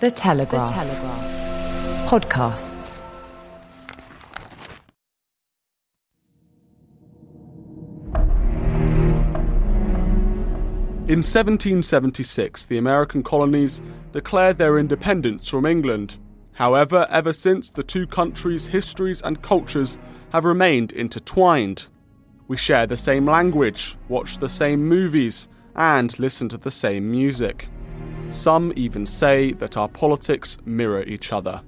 The Telegraph. The Telegraph. Podcasts. In 1776, the American colonies declared their independence from England. However, ever since, the two countries' histories and cultures have remained intertwined. We share the same language, watch the same movies, and listen to the same music. Some even say that our politics mirror each other.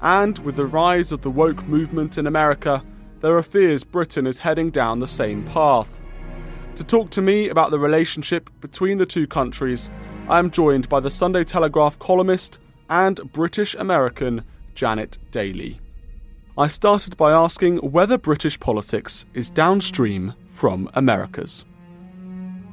And with the rise of the woke movement in America, there are fears Britain is heading down the same path. To talk to me about the relationship between the two countries, I am joined by the Sunday Telegraph columnist and British American Janet Daley. I started by asking whether British politics is downstream from America's.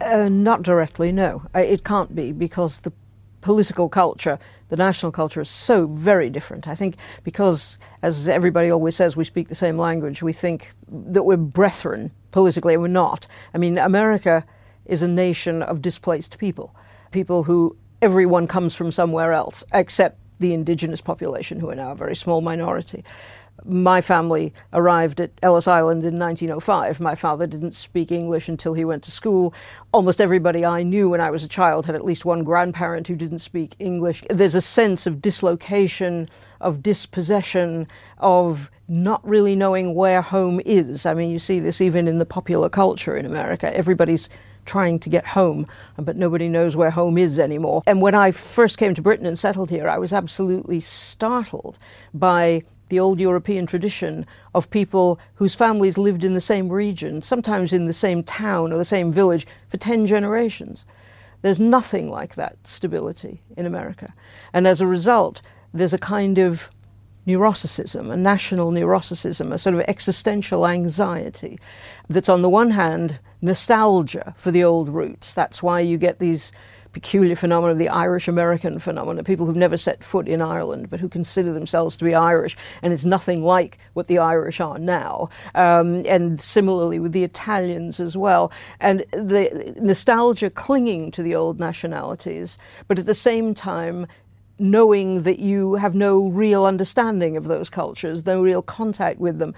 Uh, not directly, no. It can't be because the political culture, the national culture, is so very different. I think because, as everybody always says, we speak the same language, we think that we're brethren politically, and we're not. I mean, America is a nation of displaced people, people who everyone comes from somewhere else, except the indigenous population, who are now a very small minority my family arrived at Ellis Island in 1905. My father didn't speak English until he went to school. Almost everybody I knew when I was a child had at least one grandparent who didn't speak English. There's a sense of dislocation, of dispossession, of not really knowing where home is. I mean, you see this even in the popular culture in America. Everybody's trying to get home, but nobody knows where home is anymore. And when I first came to Britain and settled here, I was absolutely startled by the old European tradition of people whose families lived in the same region, sometimes in the same town or the same village, for 10 generations. There's nothing like that stability in America. And as a result, there's a kind of neuroticism, a national neuroticism, a sort of existential anxiety that's on the one hand nostalgia for the old roots. That's why you get these peculiar phenomenon, of the Irish American phenomenon, people who've never set foot in Ireland but who consider themselves to be Irish, and it's nothing like what the Irish are now. Um, and similarly with the Italians as well. And the nostalgia clinging to the old nationalities, but at the same time, knowing that you have no real understanding of those cultures, no real contact with them.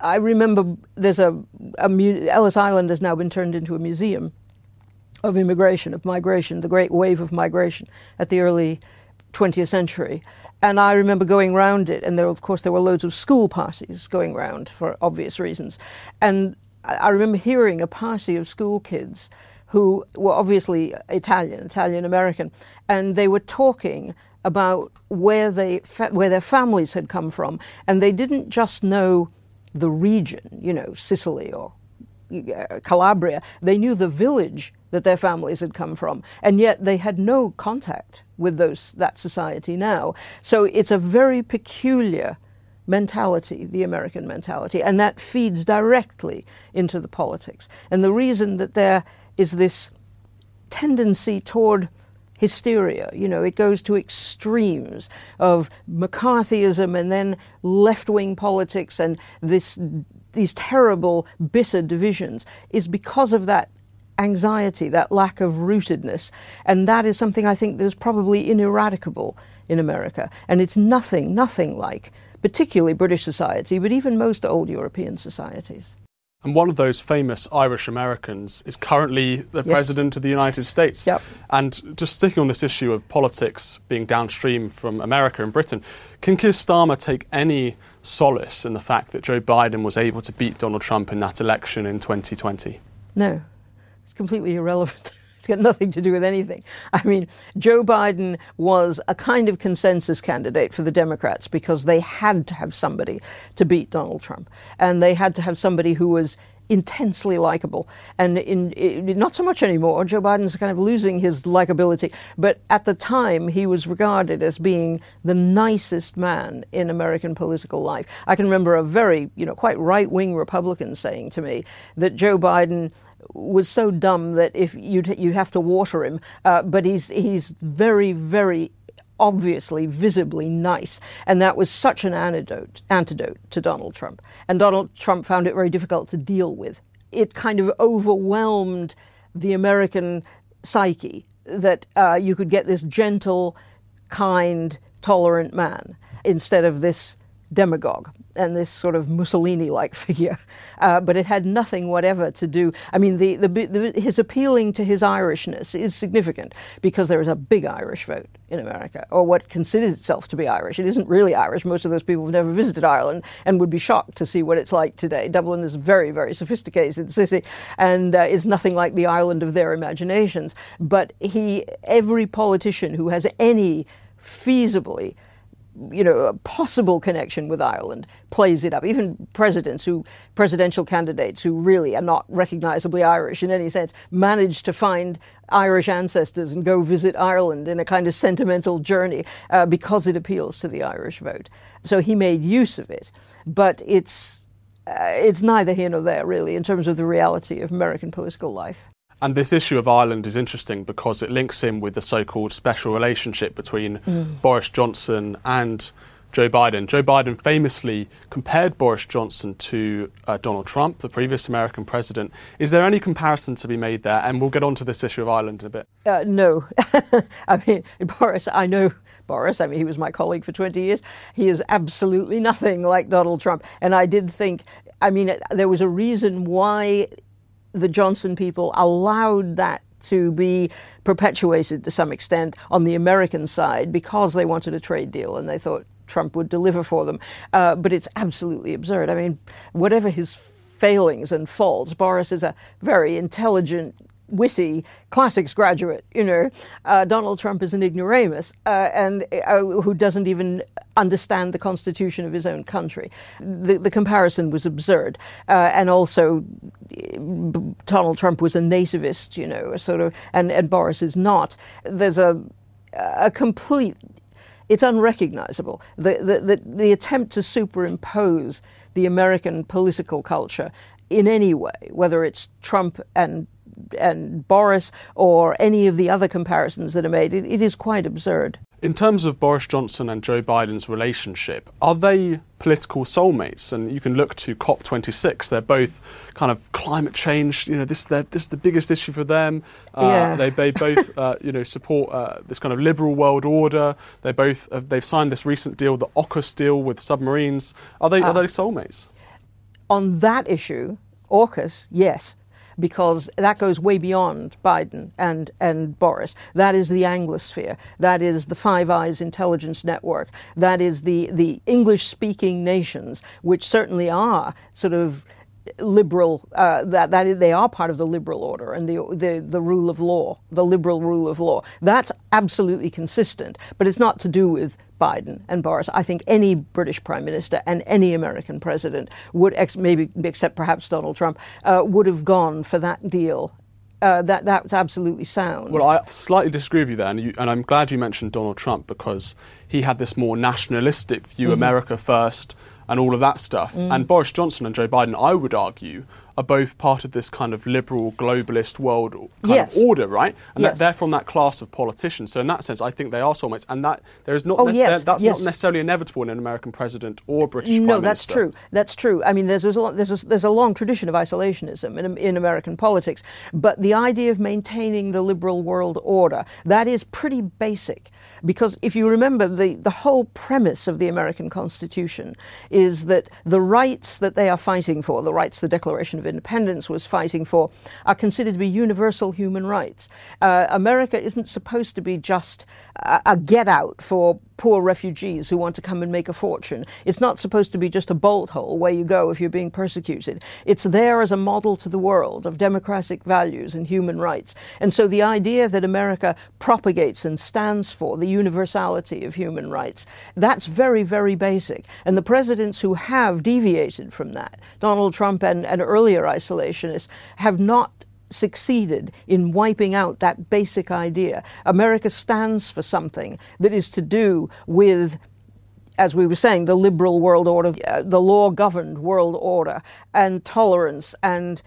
I remember there's a, a Ellis Island has now been turned into a museum of immigration, of migration, the great wave of migration at the early 20th century. And I remember going round it, and there, of course, there were loads of school parties going round for obvious reasons. And I remember hearing a party of school kids who were obviously Italian, Italian American, and they were talking about where they where their families had come from, and they didn't just know the region, you know, Sicily or uh, Calabria. They knew the village that their families had come from, and yet they had no contact with those that society now. So it's a very peculiar mentality, the American mentality, and that feeds directly into the politics. And the reason that there is this tendency toward hysteria. You know, it goes to extremes of McCarthyism and then left wing politics and this these terrible, bitter divisions is because of that anxiety, that lack of rootedness. And that is something I think that's probably ineradicable in America. And it's nothing, nothing like, particularly British society, but even most old European societies. And one of those famous Irish Americans is currently the yes. President of the United States. Yep. And just sticking on this issue of politics being downstream from America and Britain, can Keir Starmer take any solace in the fact that Joe Biden was able to beat Donald Trump in that election in 2020? No completely irrelevant. It's got nothing to do with anything. I mean, Joe Biden was a kind of consensus candidate for the Democrats because they had to have somebody to beat Donald Trump. And they had to have somebody who was intensely likable. And in, in, not so much anymore. Joe Biden's kind of losing his likability. But at the time, he was regarded as being the nicest man in American political life. I can remember a very, you know, quite right wing Republican saying to me that Joe Biden was so dumb that if you you have to water him, uh, but he's he's very very obviously visibly nice. And that was such an antidote antidote to Donald Trump. And Donald Trump found it very difficult to deal with. It kind of overwhelmed the American psyche that uh, you could get this gentle kind, tolerant man instead of this demagogue and this sort of Mussolini like figure. Uh, but it had nothing whatever to do. I mean, the, the, the, his appealing to his Irishness is significant because there is a big Irish vote in America, or what considers itself to be Irish. It isn't really Irish. Most of those people have never visited Ireland and would be shocked to see what it's like today. Dublin is a very, very sophisticated city and uh, is nothing like the Ireland of their imaginations. But he, every politician who has any feasibly you know, a possible connection with Ireland plays it up. Even presidents who, presidential candidates who really are not recognizably Irish in any sense, manage to find Irish ancestors and go visit Ireland in a kind of sentimental journey uh, because it appeals to the Irish vote. So he made use of it, but it's uh, it's neither here nor there really in terms of the reality of American political life. And this issue of Ireland is interesting because it links in with the so called special relationship between mm. Boris Johnson and Joe Biden. Joe Biden famously compared Boris Johnson to uh, Donald Trump, the previous American president. Is there any comparison to be made there? And we'll get on to this issue of Ireland in a bit. Uh, no. I mean, Boris, I know Boris. I mean, he was my colleague for 20 years. He is absolutely nothing like Donald Trump. And I did think, I mean, there was a reason why the Johnson people allowed that to be perpetuated to some extent on the American side because they wanted a trade deal and they thought Trump would deliver for them. Uh, but it's absolutely absurd. I mean, whatever his failings and faults, Boris is a very intelligent, witty classics graduate. You know, uh, Donald Trump is an ignoramus uh, and uh, who doesn't even understand the constitution of his own country. The, the comparison was absurd, uh, and also Donald Trump was a nativist. You know, sort of, and, and Boris is not. There's a a complete it's unrecognizable. The, the, the, the, attempt to superimpose the American political culture in any way, whether it's Trump and and Boris or any of the other comparisons that are made, it, it is quite absurd. In terms of Boris Johnson and Joe Biden's relationship, are they political soulmates? And you can look to COP26. They're both kind of climate change. You know, this this is the biggest issue for them. Uh, yeah. They they both uh, you know support uh, this kind of liberal world order. They both uh, they've signed this recent deal, the AUKUS deal with submarines. Are they are ah. they soulmates? On that issue, AUKUS, yes because that goes way beyond Biden and, and Boris. That is the Anglosphere. That is the Five Eyes intelligence network. That is the, the English speaking nations, which certainly are sort of liberal uh, that that they are part of the liberal order and the, the the rule of law, the liberal rule of law. That's absolutely consistent, but it's not to do with Biden and Boris. I think any British prime minister and any American president would, ex- maybe except perhaps Donald Trump, uh, would have gone for that deal uh, that that's absolutely sound. Well, I slightly disagree with you there, and, you, and, I'm glad you mentioned Donald Trump because he had this more nationalistic view, mm-hmm. America first, and all of that stuff. Mm. And Boris Johnson and Joe Biden, I would argue, are both part of this kind of liberal globalist world kind yes. of order, right? And yes. they're from that class of politicians. So in that sense, I think they are soulmates, and that there is not oh, ne- yes. that's not necessarily inevitable in an American president or British no, that's true. That's true. I mean, there's a, there's a, there's a long tradition of isolationism in, in American politics, but the idea of maintaining the liberal world order that is pretty basic. Because if you remember, the, the whole premise of the American Constitution is that the rights that they are fighting for, the rights the Declaration of Independence was fighting for, are considered to be universal human rights. Uh, America isn't supposed to be just a, a get out for poor refugees who want to come and make a fortune. It's not supposed to be just a bolt hole where you go if you're being persecuted. It's there as a model to the world of democratic values and human rights. And so the idea that America propagates and stands for the universality of human rights, that's very, very basic. And the presidents who have deviated from that, Donald Trump and, and earlier isolationists, have not succeeded in wiping out that basic idea. America stands for something that is to do with as we were saying, the liberal world order, uh, the law governed world order, and tolerance and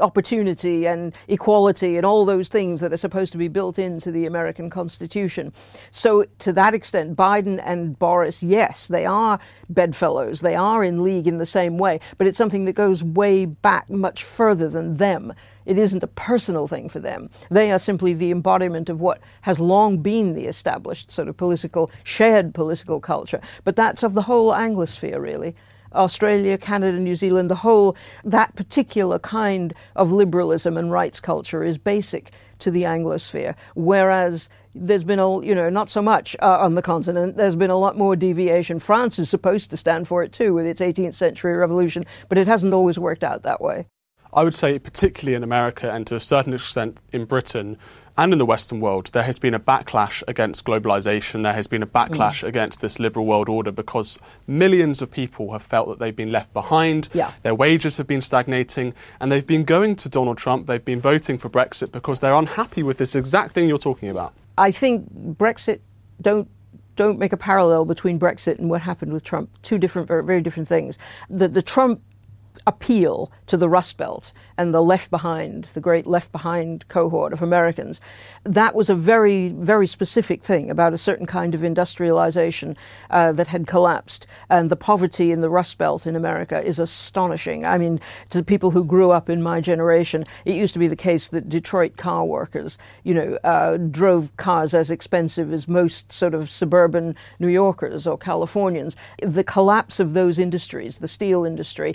opportunity and equality and all those things that are supposed to be built into the American Constitution. So, to that extent, Biden and Boris, yes, they are bedfellows. They are in league in the same way, but it's something that goes way back much further than them. It isn't a personal thing for them. They are simply the embodiment of what has long been the established sort of political, shared political culture. But that's of the whole Anglosphere, really. Australia, Canada, New Zealand, the whole, that particular kind of liberalism and rights culture is basic to the Anglosphere. Whereas there's been a, you know, not so much uh, on the continent. There's been a lot more deviation. France is supposed to stand for it too with its 18th century revolution, but it hasn't always worked out that way. I would say, particularly in America and to a certain extent in Britain and in the Western world, there has been a backlash against globalization. There has been a backlash mm. against this liberal world order because millions of people have felt that they've been left behind. Yeah. Their wages have been stagnating, and they've been going to Donald Trump. They've been voting for Brexit because they're unhappy with this exact thing you're talking about. I think Brexit don't don't make a parallel between Brexit and what happened with Trump. Two different, very, very different things. The, the Trump appeal to the Rust Belt and the left behind, the great left behind cohort of Americans. That was a very, very specific thing about a certain kind of industrialization uh, that had collapsed. And the poverty in the Rust Belt in America is astonishing. I mean, to people who grew up in my generation, it used to be the case that Detroit car workers, you know, uh, drove cars as expensive as most sort of suburban New Yorkers or Californians. The collapse of those industries, the steel industry,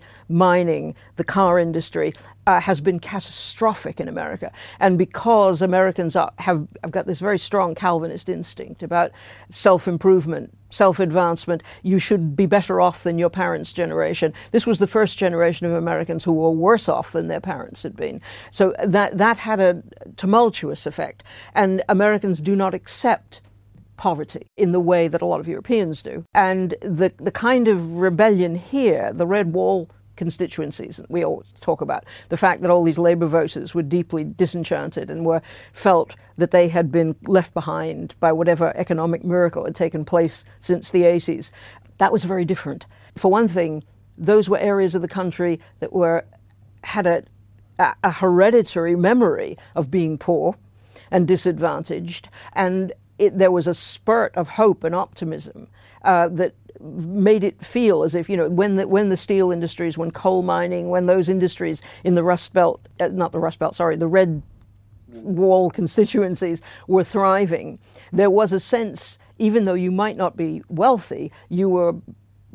the car industry, uh, has been catastrophic in America. And because Americans are, have, have got this very strong Calvinist instinct about self improvement, self advancement, you should be better off than your parents' generation. This was the first generation of Americans who were worse off than their parents had been. So that, that had a tumultuous effect. And Americans do not accept poverty in the way that a lot of Europeans do. And the, the kind of rebellion here, the Red Wall constituencies we all talk about. The fact that all these labor voters were deeply disenchanted and were felt that they had been left behind by whatever economic miracle had taken place since the 80s that was very different. For one thing those were areas of the country that were had a, a hereditary memory of being poor and disadvantaged and it, there was a spurt of hope and optimism uh, that made it feel as if you know when the when the steel industries, when coal mining, when those industries in the Rust Belt, uh, not the Rust Belt, sorry, the Red Wall constituencies were thriving, there was a sense, even though you might not be wealthy, you were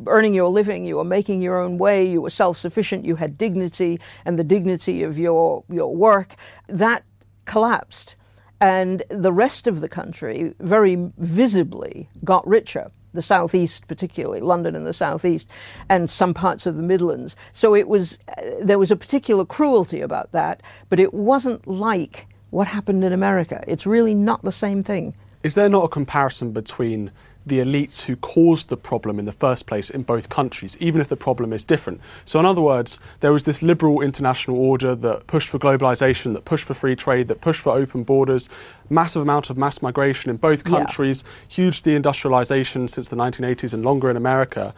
earning your living, you were making your own way, you were self-sufficient, you had dignity and the dignity of your your work. That collapsed. And the rest of the country very visibly got richer the southeast, particularly London and the southeast, and some parts of the Midlands. So it was uh, there was a particular cruelty about that, but it wasn't like what happened in America. It's really not the same thing. Is there not a comparison between the elites who caused the problem in the first place in both countries, even if the problem is different. So, in other words, there was this liberal international order that pushed for globalization, that pushed for free trade, that pushed for open borders, massive amount of mass migration in both countries, yeah. huge deindustrialization since the 1980s and longer in America.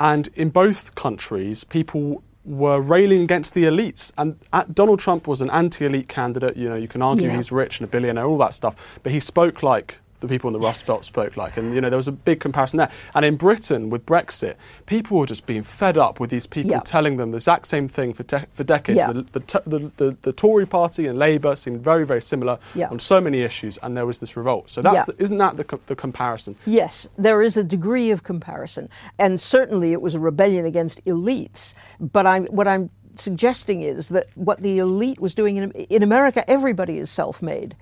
And in both countries, people were railing against the elites. And Donald Trump was an anti elite candidate. You know, you can argue yeah. he's rich and a billionaire, all that stuff, but he spoke like the people in the Rust Belt spoke like. And, you know, there was a big comparison there. And in Britain, with Brexit, people were just being fed up with these people telling them the exact same thing for, de- for decades. The, the, the, the, the, Tory party and Labour seemed very, very similar on so many issues, and there was this revolt. So that's the, isn't that the, the comparison? Yes, there is a degree of comparison. And certainly it was a rebellion against elites. But I'm, what I'm suggesting is that what the elite was doing in, in America, everybody is self made.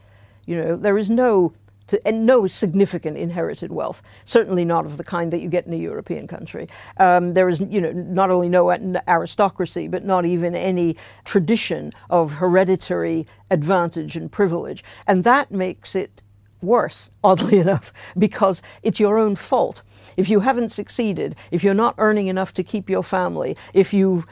You know, there is no to, and no significant inherited wealth, certainly not of the kind that you get in a European country. Um, there is, you know, not only no aristocracy, but not even any tradition of hereditary advantage and privilege. And that makes it worse, oddly enough, because it's your own fault. If you haven't succeeded, if you're not earning enough to keep your family, if you've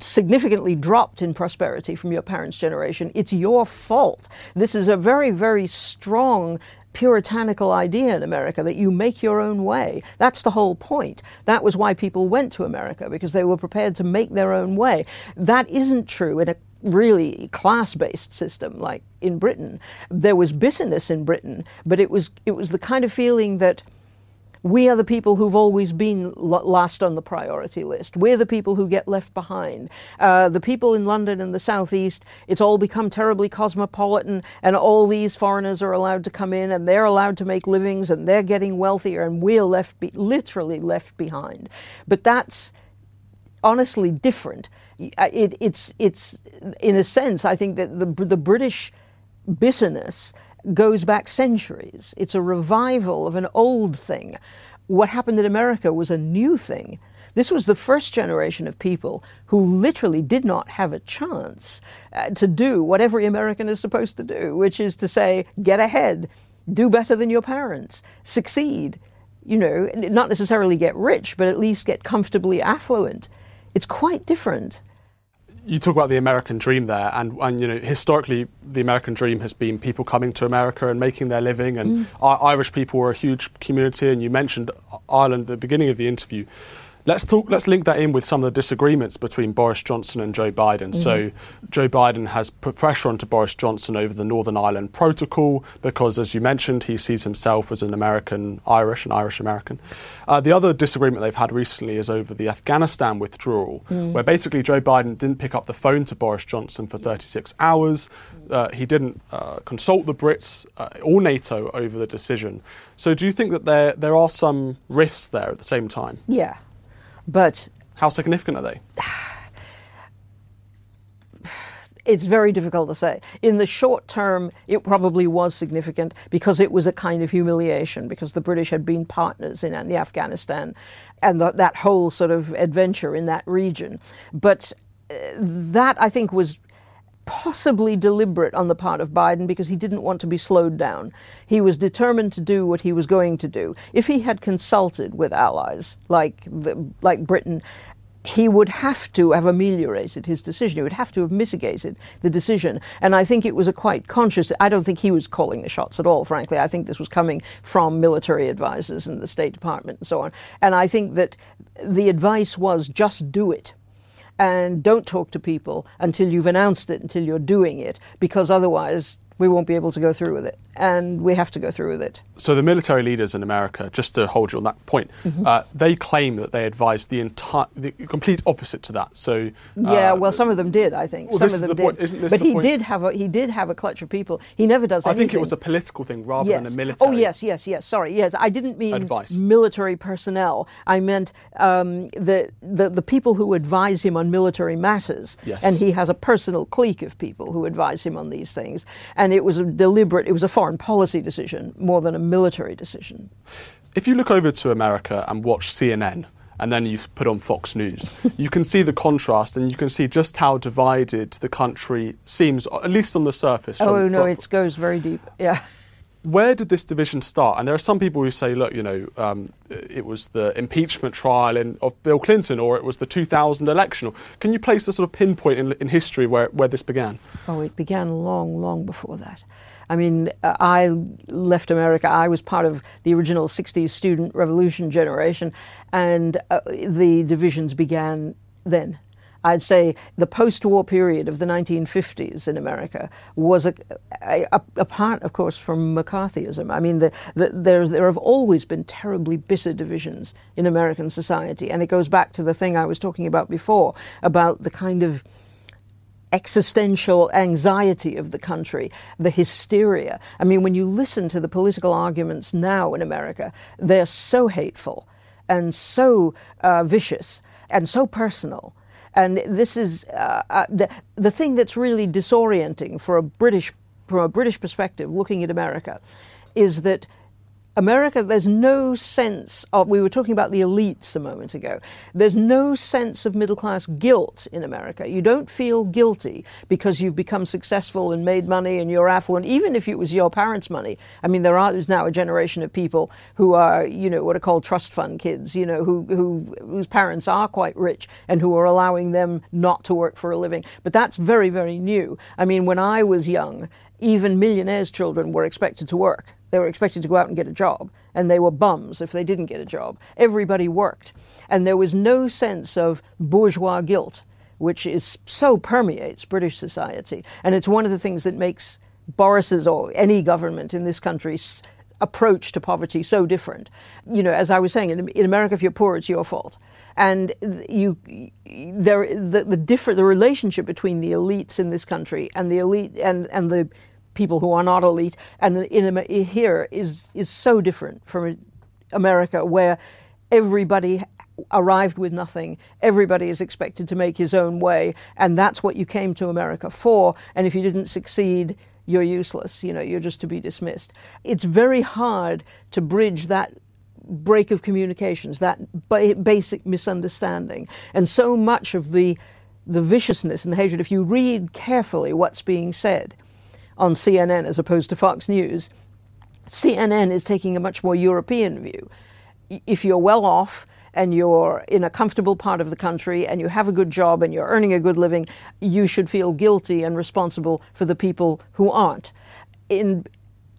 significantly dropped in prosperity from your parents' generation, it's your fault. This is a very, very strong puritanical idea in America that you make your own way. That's the whole point. That was why people went to America, because they were prepared to make their own way. That isn't true in a really class based system like in Britain. There was business in Britain, but it was, it was the kind of feeling that we are the people who've always been last on the priority list. We're the people who get left behind. Uh, the people in London and the southeast, it's all become terribly cosmopolitan, and all these foreigners are allowed to come in, and they're allowed to make livings, and they're getting wealthier, and we're left, be- literally left behind. But that's honestly different. It, it's, it's, in a sense, I think that the, the British bitterness goes back centuries. It's a revival of an old thing. What happened in America was a new thing. This was the first generation of people who literally did not have a chance uh, to do what every American is supposed to do, which is to say, get ahead, do better than your parents, succeed, you know, not necessarily get rich, but at least get comfortably affluent. It's quite different you talk about the American dream there, and, and you know historically the American dream has been people coming to America and making their living, and mm. Irish people were a huge community. And you mentioned Ireland at the beginning of the interview. Let's talk. Let's link that in with some of the disagreements between Boris Johnson and Joe Biden. Mm-hmm. So, Joe Biden has put pressure onto Boris Johnson over the Northern Ireland Protocol because, as you mentioned, he sees himself as an American Irish, and Irish American. Uh, the other disagreement they've had recently is over the Afghanistan withdrawal, mm. where basically Joe Biden didn't pick up the phone to Boris Johnson for 36 hours. Uh, he didn't uh, consult the Brits uh, or NATO over the decision. So, do you think that there there are some rifts there at the same time? Yeah. But how significant are they? It's very difficult to say. In the short term, it probably was significant because it was a kind of humiliation because the British had been partners in the Afghanistan and the, that whole sort of adventure in that region. But uh, that I think was possibly deliberate on the part of Biden because he didn't want to be slowed down. He was determined to do what he was going to do. If he had consulted with allies like the, like Britain, he would have to have ameliorated his decision. He would have to have mitigated the decision. And I think it was a quite conscious, I don't think he was calling the shots at all, frankly. I think this was coming from military advisors and the State Department and so on. And I think that the advice was just do it and don't talk to people until you've announced it, until you're doing it, because otherwise we won't be able to go through with it. And we have to go through with it. So, the military leaders in America, just to hold you on that point, mm-hmm. uh, they claim that they advised the entire, the complete opposite to that. So, uh, yeah, well, some of them did, I think. Well, some of them the did. Point, isn't this but he point? did have a he did have a clutch of people. He never does. I think it was a political thing rather yes. than a military. Oh yes, yes, yes. Sorry, yes. I didn't mean advice. military personnel. I meant um, the, the the people who advise him on military matters. Yes. And he has a personal clique of people who advise him on these things. And it was a deliberate. It was a foreign policy decision more than a military decision. If you look over to America and watch CNN, and then you put on Fox News, you can see the contrast and you can see just how divided the country seems, at least on the surface. From, oh, no, from, it goes very deep. Yeah. Where did this division start? And there are some people who say, look, you know, um, it was the impeachment trial in, of Bill Clinton or it was the 2000 election. Can you place a sort of pinpoint in, in history where, where this began? Oh, it began long, long before that. I mean, uh, I left America. I was part of the original 60s student revolution generation, and uh, the divisions began then. I'd say the post war period of the 1950s in America was a, a, a part, of course, from McCarthyism. I mean, the, the, there, there have always been terribly bitter divisions in American society, and it goes back to the thing I was talking about before about the kind of existential anxiety of the country, the hysteria. I mean, when you listen to the political arguments now in America, they're so hateful and so uh, vicious and so personal. And this is uh, uh, the, the thing that's really disorienting for a British, from a British perspective, looking at America, is that America, there's no sense of, we were talking about the elites a moment ago, there's no sense of middle class guilt in America. You don't feel guilty because you've become successful and made money and you're affluent, even if it was your parents' money. I mean, there are, there's now a generation of people who are, you know, what are called trust fund kids, you know, who, who, whose parents are quite rich and who are allowing them not to work for a living. But that's very, very new. I mean, when I was young, even millionaires' children were expected to work They were expected to go out and get a job, and they were bums if they didn't get a job. Everybody worked. And there was no sense of bourgeois guilt, which is so permeates British society. And it's one of the things that makes Boris's or any government in this country approach to poverty so different. You know, as I was saying, in, in America, if you're poor, it's your fault. And you, there, the, the different, the relationship between the elites in this country and the elite and, and the people who are not elite and in here is is so different from America, where everybody arrived with nothing. Everybody is expected to make his own way, and that's what you came to America for. And if you didn't succeed, you're useless. You know, you're just to be dismissed. It's very hard to bridge that break of communications, that ba- basic misunderstanding, and so much of the the viciousness and the hatred. If you read carefully what's being said on CNN as opposed to Fox News, CNN is taking a much more European view. If you're well off and you're in a comfortable part of the country and you have a good job and you're earning a good living, you should feel guilty and responsible for the people who aren't. In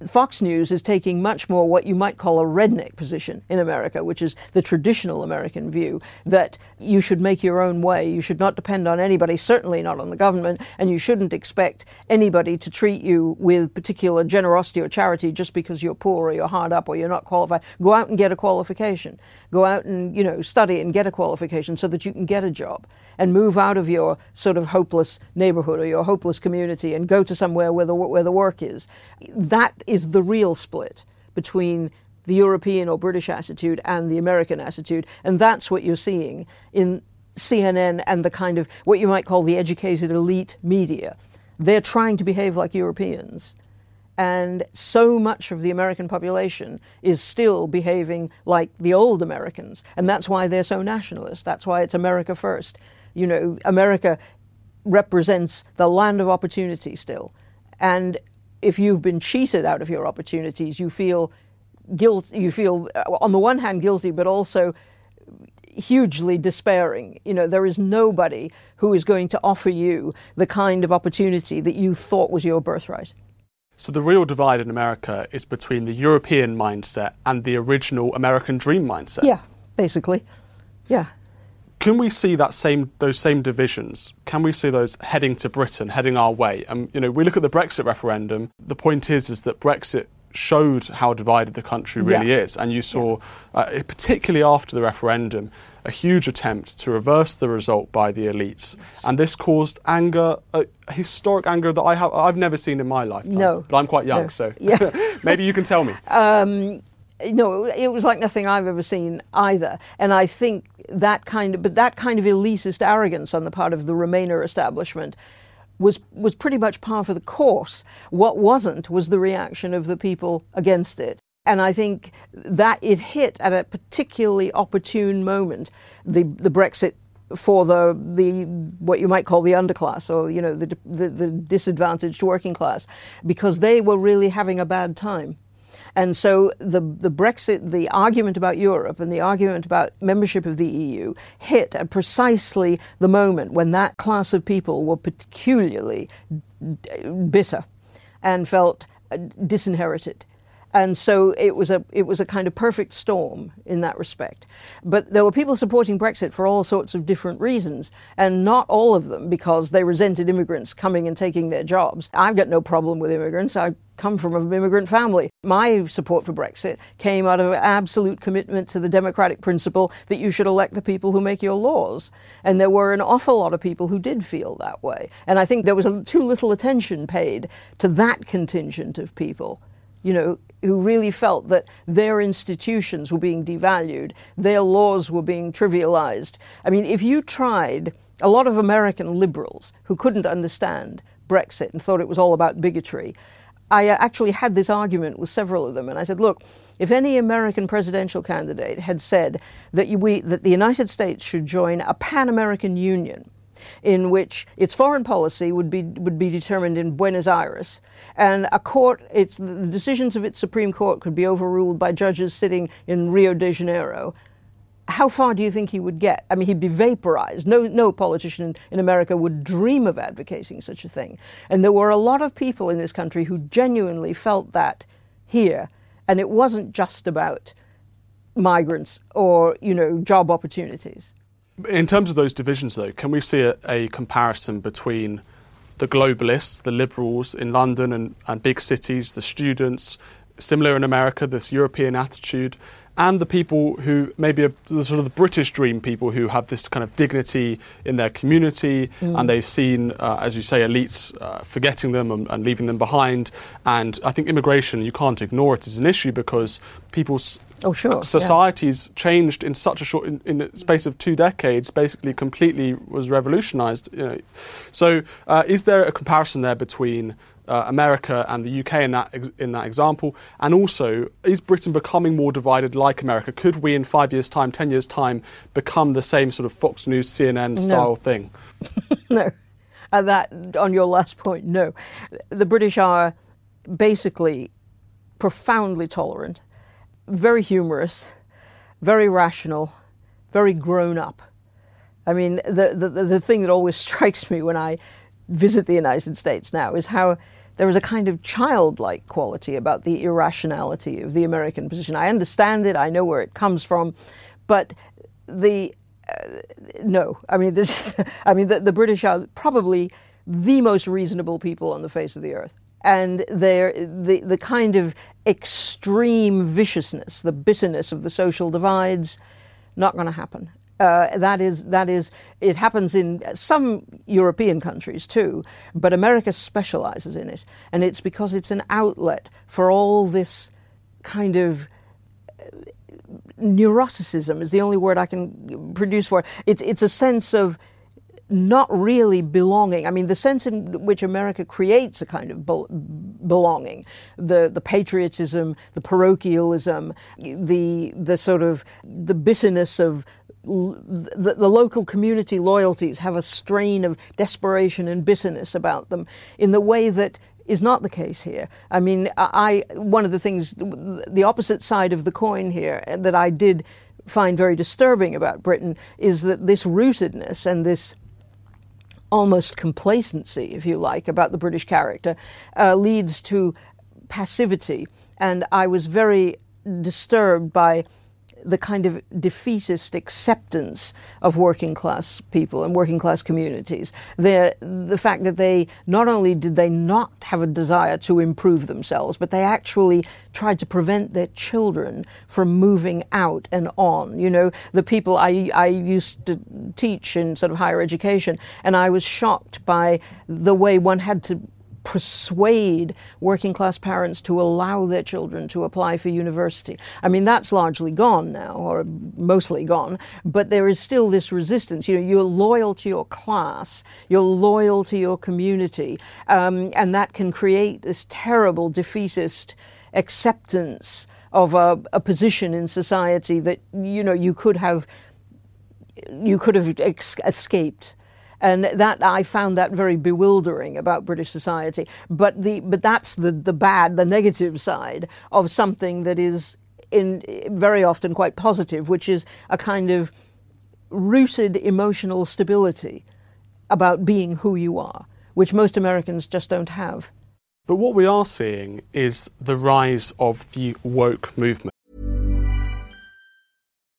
Fox News is taking much more what you might call a redneck position in America, which is the traditional American view that you should make your own way. You should not depend on anybody, certainly not on the government, and you shouldn't expect anybody to treat you with particular generosity or charity just because you're poor or you're hard up or you're not qualified. Go out and get a qualification. Go out and, you know, study and get a qualification so that you can get a job and move out of your sort of hopeless neighborhood or your hopeless community and go to somewhere where the, where the work is. That is the real split between the European or British attitude and the American attitude. And that's what you're seeing in CNN and the kind of what you might call the educated elite media. They're trying to behave like Europeans. And so much of the American population is still behaving like the old Americans. And that's why they're so nationalist. That's why it's America first. You know, America represents the land of opportunity still. And if you've been cheated out of your opportunities, you feel guilt. You feel, uh, on the one hand, guilty, but also hugely despairing. You know, there is nobody who is going to offer you the kind of opportunity that you thought was your birthright. So the real divide in America is between the European mindset and the original American dream mindset. Yeah, basically. Yeah. Can we see that same those same divisions? Can we see those heading to Britain, heading our way? And you know, we look at the Brexit referendum. The point is, is that Brexit showed how divided the country really yeah. is, and you saw, yeah. uh, particularly after the referendum, a huge attempt to reverse the result by the elites, and this caused anger, a historic anger that I have I've never seen in my lifetime. No, but I'm quite young, no. so yeah. maybe you can tell me. Um, no, it was like nothing I've ever seen either. And I think that kind of, but that kind of elitist arrogance on the part of the Remainer establishment was was pretty much par for the course. What wasn't was the reaction of the people against it. And I think that it hit at a particularly opportune moment, the the Brexit for the the what you might call the underclass or you know the, the the disadvantaged working class because they were really having a bad time and so the, the Brexit, the argument about Europe and the argument about membership of the EU hit at precisely the moment when that class of people were peculiarly bitter and felt uh, disinherited. And so it was a it was a kind of perfect storm in that respect. But there were people supporting Brexit for all sorts of different reasons, and not all of them because they resented immigrants coming and taking their jobs. I've got no problem with immigrants. I come from an immigrant family. My support for Brexit came out of an absolute commitment to the democratic principle that you should elect the people who make your laws. And there were an awful lot of people who did feel that way. And I think there was too little attention paid to that contingent of people. You know, who really felt that their institutions were being devalued, their laws were being trivialized. I mean, if you tried, a lot of American liberals who couldn't understand Brexit and thought it was all about bigotry, I uh, actually had this argument with several of them, and I said, look, if any American presidential candidate had said that, we, that the United States should join a Pan American Union, in which its foreign policy would be would be determined in Buenos Aires, and a court, its the decisions of its Supreme Court could be overruled by judges sitting in Rio de Janeiro. How far do you think he would get? I mean, he'd be vaporized. No, no politician in in America would dream of advocating such a thing. And there were a lot of people in this country who genuinely felt that here And it wasn't just about migrants or, you know, job opportunities. In terms of those divisions, though, can we see a, a comparison between the globalists, the liberals in London and, and big cities, the students, similar in America, this European attitude, and the people who maybe are the sort of the British dream people who have this kind of dignity in their community mm. and they've seen, uh, as you say, elites uh, forgetting them and, and, leaving them behind. And I think immigration, you can't ignore it as an issue because people's Oh, sure. Societies yeah. changed in such a short, in, in the space of two decades, basically completely was revolutionized. You know. So, uh, is there a comparison there between uh, America and the UK in that in that example? And also, is Britain becoming more divided like America? Could we, in five years' time, ten years' time, become the same sort of Fox News, CNN style no. thing? no, and that on your last point, no. The British are basically profoundly tolerant very humorous, very rational, very grown up. I mean, the, the, the thing that always strikes me when I visit the United States now is how there is a kind of childlike quality about the irrationality of the American position. I understand it, I know where it comes from, but the uh, no, I mean this. I mean the, the British are probably the most reasonable people on the face of the earth and the, the kind of extreme viciousness, the bitterness of the social divides, not going to happen. Uh, that is that is it happens in some European countries too, but America specializes in it, and it's because it's an outlet for all this kind of uh, neuroticism is the only word I can produce for it. It's it's a sense of not really belonging. I mean, the sense in which America creates a kind of belonging, the the patriotism, the parochialism, the the sort of the bitterness of the, the, local community loyalties have a strain of desperation and bitterness about them in the way that is not the case here. I mean, I one of the things, the opposite side of the coin here that I did find very disturbing about Britain is that this rootedness and this almost complacency, if you like, about the British character uh, leads to passivity. And I was very disturbed by the kind of defeatist acceptance of working class people and working class communities. The, the fact that they not only did they not have a desire to improve themselves, but they actually tried to prevent their children from moving out and on. You know, the people I, I used to teach in sort of higher education, and I was shocked by the way one had to persuade working class parents to allow their children to apply for university. I mean, that's largely gone now, or mostly gone, but there is still this resistance. You know, you're loyal to your class, you're loyal to your community, um, and that can create this terrible defeatist acceptance of a, a position in society that, you know, you could have you could have ex- escaped and that I found that very bewildering about British society. But the but that's the the bad, the negative side of something that is in very often quite positive, which is a kind of rooted emotional stability about being who you are, which most Americans just don't have. But what we are seeing is the rise of the woke movement.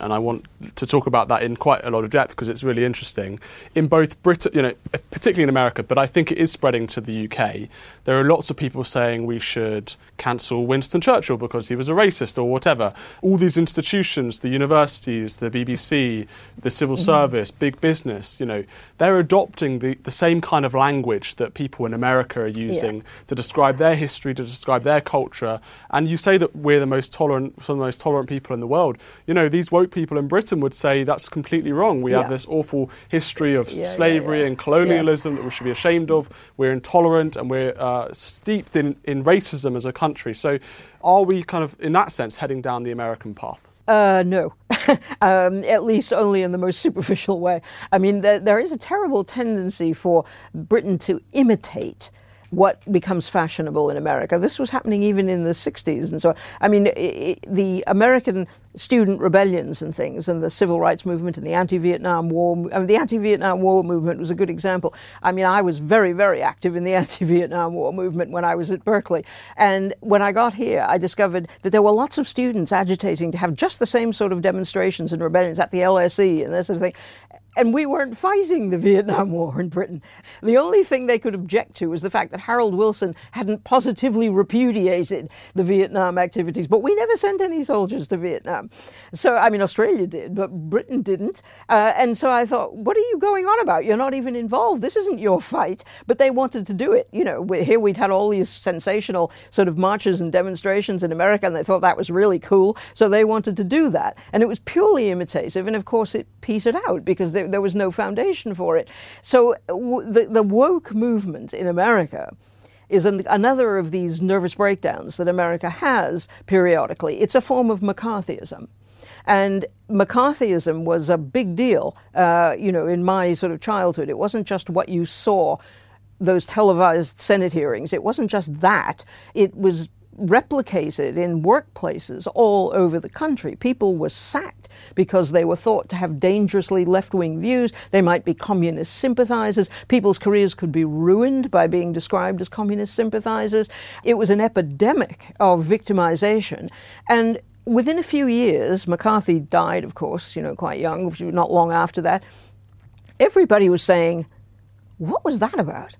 And I want to talk about that in quite a lot of depth because it's really interesting. In both Britain, you know, particularly in America, but I think it is spreading to the UK. There are lots of people saying we should cancel Winston Churchill because he was a racist or whatever. All these institutions, the universities, the BBC, the civil mm-hmm. service, big business, you know, they're adopting the, the same kind of language that people in America are using yeah. to describe their history, to describe their culture. And you say that we're the most tolerant, some of the most tolerant people in the world. You know, these woke people in Britain would say that's completely wrong. We yeah. have this awful history of yeah, slavery and colonialism that we should be ashamed of. We're intolerant and we're uh, steeped in, in racism as a country. So, are we kind of, in that sense, heading down the American path? Uh, no, um, at least only in the most superficial way. I mean, there, there is a terrible tendency for Britain to imitate what becomes fashionable in America. This was happening even in the 60s and so I mean, it, the American student rebellions and things and the civil rights movement and the anti-Vietnam War, I mean, the anti-Vietnam War movement was a good example. I mean, I was very, very active in the anti-Vietnam War movement when I was at Berkeley. And when I got here, I discovered that there were lots of students agitating to have just the same sort of demonstrations and rebellions at the LSE and that sort of thing and we weren't fighting the Vietnam War in Britain. The only thing they could object to was the fact that Harold Wilson hadn't positively repudiated the Vietnam activities, but we never sent any soldiers to Vietnam. So, I mean, Australia did, but Britain didn't. Uh, and so I thought, what are you going on about? You're not even involved. This isn't your fight. But they wanted to do it. You know, here we'd had all these sensational sort of marches and demonstrations in America, and they thought that was really cool. So they wanted to do that. And it was purely imitative. And of course, it petered out because they there, there was no foundation for it. So w- the, the woke movement in America is an, another of these nervous breakdowns that America has periodically. It's a form of McCarthyism. And McCarthyism was a big deal, uh, you know, in my sort of childhood. It wasn't just what you saw, those televised Senate hearings. It wasn't just that. It was replicated in workplaces all over the country. People were sacked because they were thought to have dangerously left wing views. They might be communist sympathizers. People's careers could be ruined by being described as communist sympathizers. It was an epidemic of victimization. And within a few years, McCarthy died, of course, you know, quite young, not long after that. Everybody was saying, What was that about?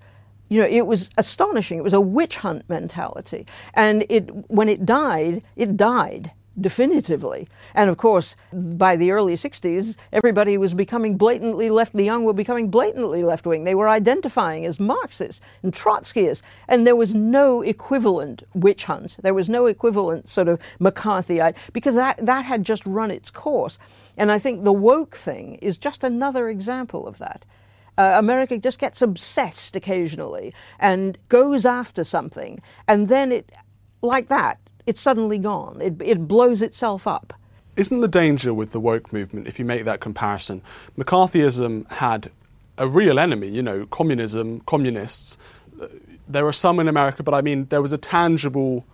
You know, it was astonishing. It was a witch hunt mentality. And it, when it died, it died definitively. And of course, by the early 60s, everybody was becoming blatantly left, the young were becoming blatantly left wing. They were identifying as Marxists and Trotskyists. And there was no equivalent witch hunt. There was no equivalent sort of McCarthyite, because that, that had just run its course. And I think the woke thing is just another example of that. Uh, America just gets obsessed occasionally and goes after something, and then it, like that, it's suddenly gone. It, it blows itself up. Isn't the danger with the woke movement, if you make that comparison? McCarthyism had a real enemy, you know, communism, communists. There are some in America, but I mean, there was a tangible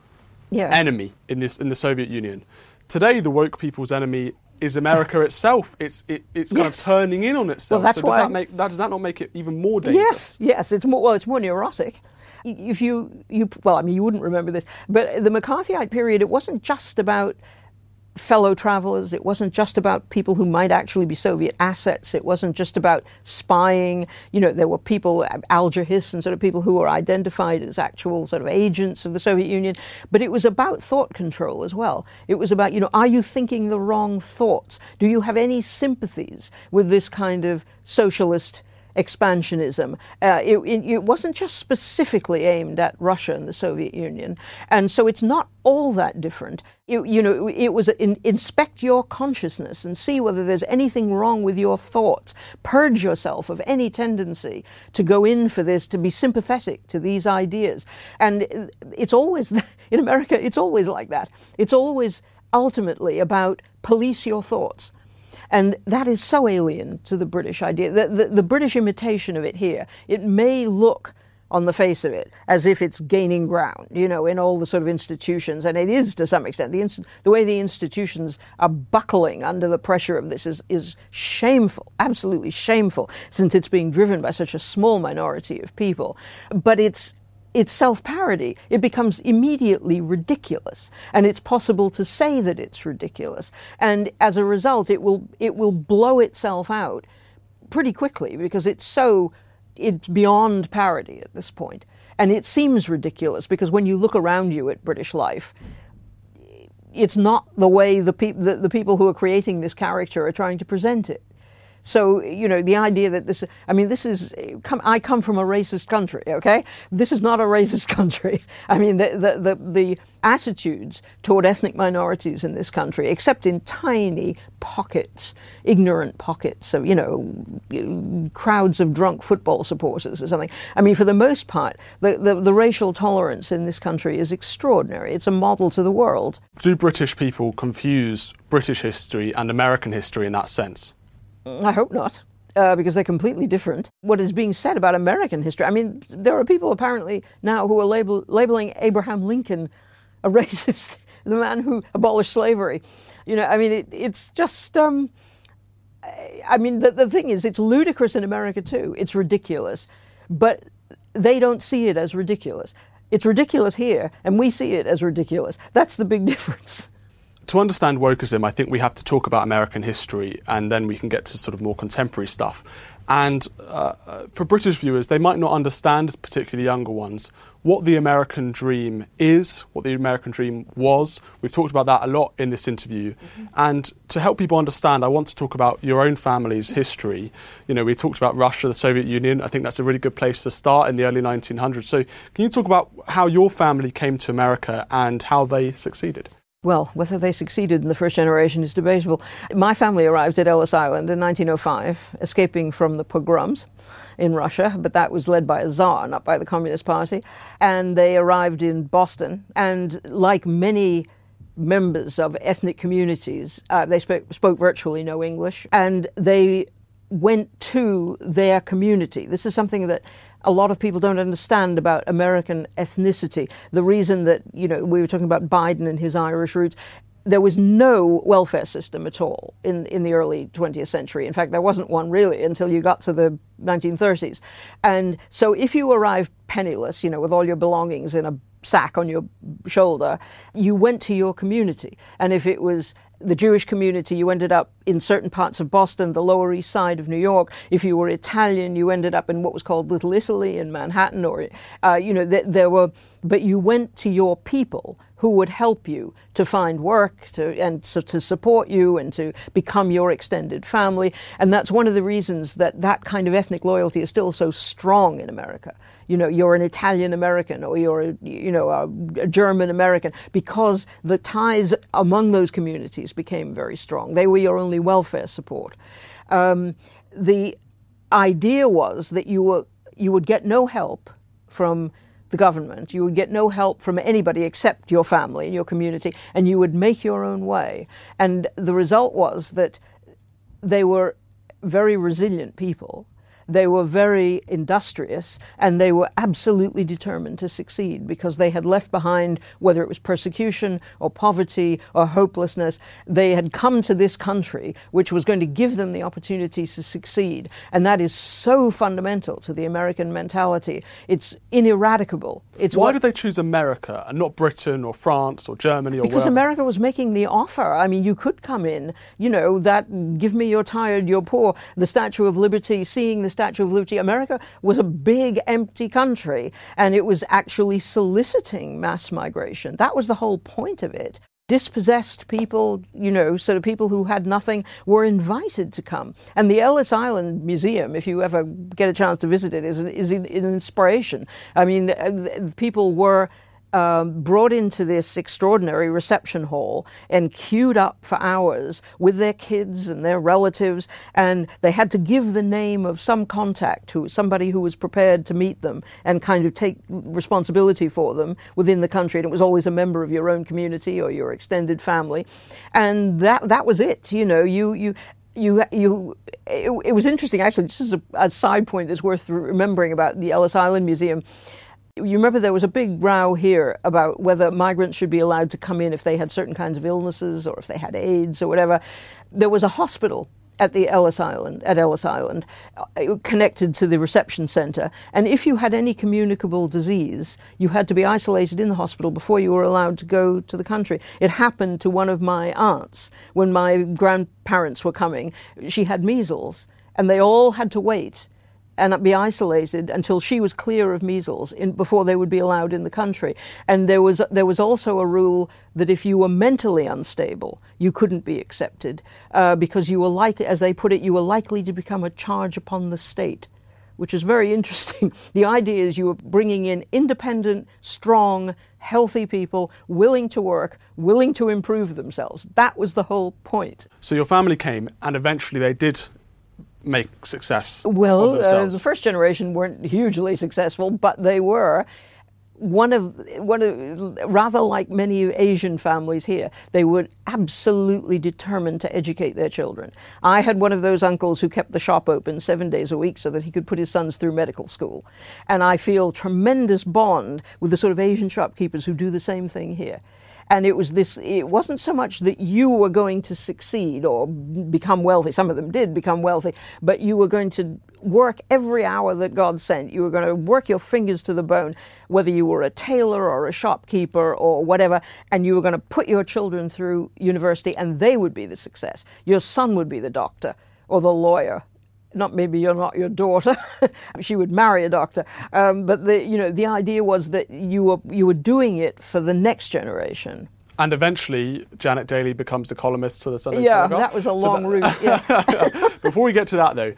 yeah. enemy in, this, in the Soviet Union. Today, the woke people's enemy is America itself. It's it, it's kind yes. of turning in on itself. Well, that's so does why that make that does that not make it even more dangerous? Yes, yes. It's more well, it's more neurotic. If you you well, I mean, you wouldn't remember this, but the McCarthyite period, it wasn't just about fellow travelers. It wasn't just about people who might actually be Soviet assets. It wasn't just about spying. You know, there were people, Alger-Hiss and sort of people who were identified as actual sort of agents of the Soviet Union. But it was about thought control as well. It was about, you know, are you thinking the wrong thoughts? Do you have any sympathies with this kind of socialist expansionism. Uh, it, it, wasn't just specifically aimed at Russia and the Soviet Union, and so it's not all that different. It, you know, it was in, inspect your consciousness and see whether there's anything wrong with your thoughts. Purge yourself of any tendency to go in for this, to be sympathetic to these ideas. And it's always in America. It's always like that. It's always ultimately about police your thoughts and that is so alien to the British idea. The, the, the British imitation of it here, it may look on the face of it as if it's gaining ground, you know, in all the sort of institutions, and it is to some extent. The, inst- the way the institutions are buckling under the pressure of this is, is shameful, absolutely shameful, since it's being driven by such a small minority of people. But it's it's self parody. It becomes immediately ridiculous, and it's possible to say that it's ridiculous. And as a result, it will it will blow itself out pretty quickly because it's so it's beyond parody at this point. and it seems ridiculous because when you look around you at British life. It's not the way the, pe- the, the people who are creating this character are trying to present it. So, you know, the idea that this, I mean, this is, I come from a racist country, okay? This is not a racist country. I mean, the, the, the, the attitudes toward ethnic minorities in this country, except in tiny pockets, ignorant pockets of, you know, crowds of drunk football supporters or something. I mean, for the most part, the, the, the racial tolerance in this country is extraordinary. It's a model to the world. Do British people confuse British history and American history in that sense? I hope not. Uh, because they're completely different. What is being said about American history? I mean, there are people apparently now who are label, labeling Abraham Lincoln a racist, the man who abolished slavery. You know, I mean, it, it's just. Um, I mean, the, the thing is, it's ludicrous in America too. It's ridiculous, but they don't see it as ridiculous. It's ridiculous here, and we see it as ridiculous. That's the big difference to understand wokeism, I think we have to talk about American history and then we can get to sort of more contemporary stuff. And uh, for British viewers, they might not understand, particularly younger ones, what the American dream is, what the American dream was. We've talked about that a lot in this interview. Mm-hmm. And to help people understand, I want to talk about your own family's history. You know, we talked about Russia, the Soviet Union. I think that's a really good place to start in the early 1900s. So, can you talk about how your family came to America and how they succeeded? Well, whether they succeeded in the first generation is debatable. My family arrived at Ellis Island in 1905, escaping from the pogroms in Russia, but that was led by a czar, not by the Communist Party. And they arrived in Boston, and like many members of ethnic communities, uh, they spoke, spoke virtually no English, and they went to their community. This is something that a lot of people don't understand about American ethnicity. The reason that, you know, we were talking about Biden and his Irish roots, there was no welfare system at all in, in the early 20th century. In fact, there wasn't one really until you got to the 1930s. And so if you arrived penniless, you know, with all your belongings in a sack on your shoulder, you went to your community. And if it was the Jewish community, you ended up in certain parts of Boston, the Lower East Side of New York. If you were Italian, you ended up in what was called Little Italy in Manhattan, or uh, you know, th- there were. But you went to your people who would help you to find work to, and so to support you and to become your extended family. And that's one of the reasons that that kind of ethnic loyalty is still so strong in America. You know, you're an Italian American or you're, a, you know, a, a German American because the ties among those communities became very strong. They were your only welfare support. Um, the idea was that you were you would get no help from the government. You would get no help from anybody except your family and your community, and you would make your own way. And the result was that they were very resilient people they were very industrious and they were absolutely determined to succeed because they had left behind, whether it was persecution or poverty or hopelessness, they had come to this country which was going to give them the opportunity to succeed. And that is so fundamental to the American mentality. It's ineradicable. It's Why what, did they choose America and not Britain or France or Germany or Because wherever? America was making the offer. I mean, you could come in, you know, that give me your tired, your poor, the Statue of Liberty, seeing the Statue of Liberty, America was a big empty country and it was actually soliciting mass migration. That was the whole point of it. Dispossessed people, you know, sort of people who had nothing, were invited to come. And the Ellis Island Museum, if you ever get a chance to visit it, is, is an inspiration. I mean, uh, people were um, brought into this extraordinary reception hall and queued up for hours with their kids and their relatives, and they had to give the name of some contact who somebody who was prepared to meet them and kind of take responsibility for them within the country. And it was always a member of your own community or your extended family, and that that was it. You know, you you you you it, it, was interesting actually just as a, a, side point that's worth remembering about the Ellis Island Museum you remember there was a big row here about whether migrants should be allowed to come in if they had certain kinds of illnesses or if they had AIDS or whatever. There was a hospital at the Ellis Island, at Ellis Island, uh, connected to the reception centre. And if you had any communicable disease, you had to be isolated in the hospital before you were allowed to go to the country. It happened to one of my aunts when my grandparents were coming. She had measles, and they all had to wait and be isolated until she was clear of measles in, before they would be allowed in the country. And there was there was also a rule that if you were mentally unstable, you couldn't be accepted uh, because you were likely, as they put it, you were likely to become a charge upon the state. Which is very interesting. The idea is you were bringing in independent, strong, healthy people, willing to work, willing to improve themselves. That was the whole point. So your family came, and eventually they did make success well uh, the first generation weren't hugely successful but they were. One of one of rather like many Asian families here, they were absolutely determined to educate their children. I had one of those uncles who kept the shop open seven days a week so that he could put his sons through medical school, and I feel tremendous bond with the sort of Asian shopkeepers who do the same thing here and it was this it wasn't so much that you were going to succeed or become wealthy some of them did become wealthy but you were going to work every hour that god sent. You were going to work your fingers to the bone whether you were a tailor or a shopkeeper or whatever and you were going to put your children through university and they would be the success. Your son would be the doctor or the lawyer not maybe you're not your daughter. she would marry a doctor, um, but the you know the idea was that you were you were doing it for the next generation. And eventually, Janet Daley becomes a columnist for the Sunday yeah, Telegraph. that was a long so that, route. Yeah. Before we get to that, though,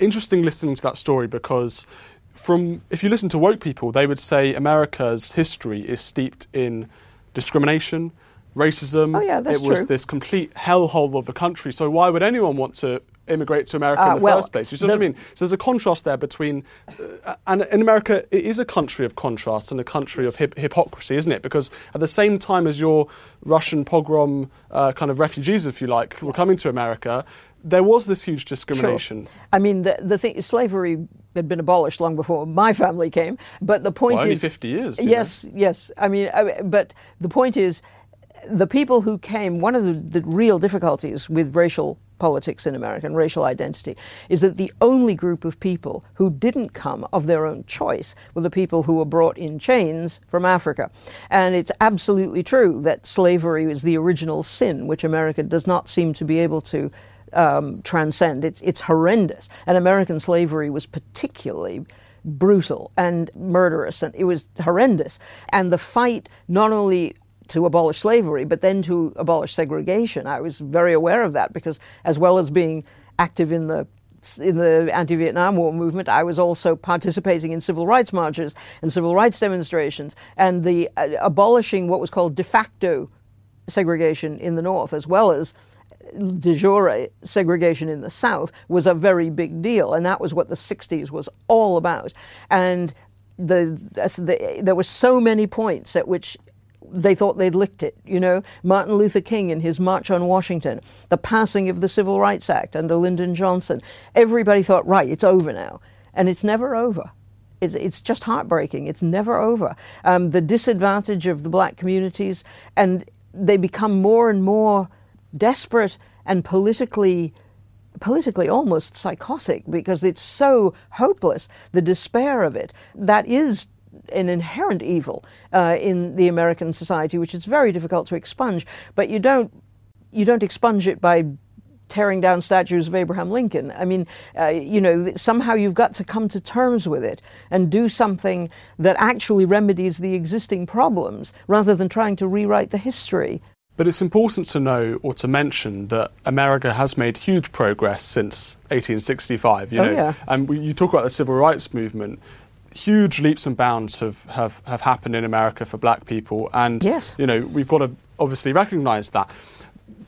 interesting listening to that story because from if you listen to woke people, they would say America's history is steeped in discrimination, racism. Oh, yeah, that's it was true. this complete hellhole of a country. So why would anyone want to immigrate to America uh, in the well, first place. You see what I mean? So there's a contrast there between, uh, and in America, it is a country of contrast and a country of hip- hypocrisy, isn't it? Because at the same time as your Russian pogrom uh, kind of refugees, if you like, were coming to America, there was this huge discrimination. Sure. I mean, the, the thing, slavery had been abolished long before my family came, but the point well, is. only 50 years. Yes, know? yes. I mean, I, but the point is, the people who came, one of the, the real difficulties with racial politics in America and racial identity is that the only group of people who didn't come of their own choice were the people who were brought in chains from Africa. And it's absolutely true that slavery is the original sin, which America does not seem to be able to um, transcend. It's, it's horrendous. And American slavery was particularly brutal and murderous, and it was horrendous. And the fight not only to abolish slavery, but then to abolish segregation. I was very aware of that because, as well as being active in the in the anti-Vietnam War movement, I was also participating in civil rights marches and civil rights demonstrations, and the uh, abolishing what was called de facto segregation in the North, as well as de jure segregation in the South, was a very big deal, and that was what the '60s was all about. And the, the, there were so many points at which they thought they'd licked it. You know, Martin Luther King in his March on Washington, the passing of the Civil Rights Act under Lyndon Johnson. Everybody thought, right, it's over now. And it's never over. It's, it's just heartbreaking. It's never over. Um, the disadvantage of the black communities, and they become more and more desperate and politically politically almost psychotic because it's so hopeless the despair of it that is an inherent evil uh, in the American society, which is very difficult to expunge. But you don't you don't expunge it by tearing down statues of Abraham Lincoln. I mean, uh, you know, somehow you've got to come to terms with it and do something that actually remedies the existing problems rather than trying to rewrite the history. But it's important to know or to mention that America has made huge progress since 1865. You oh, know, yeah. and you talk about the civil rights movement huge leaps and bounds have, have, have happened in America for black people. And, yes. you know, we've got to obviously recognise that.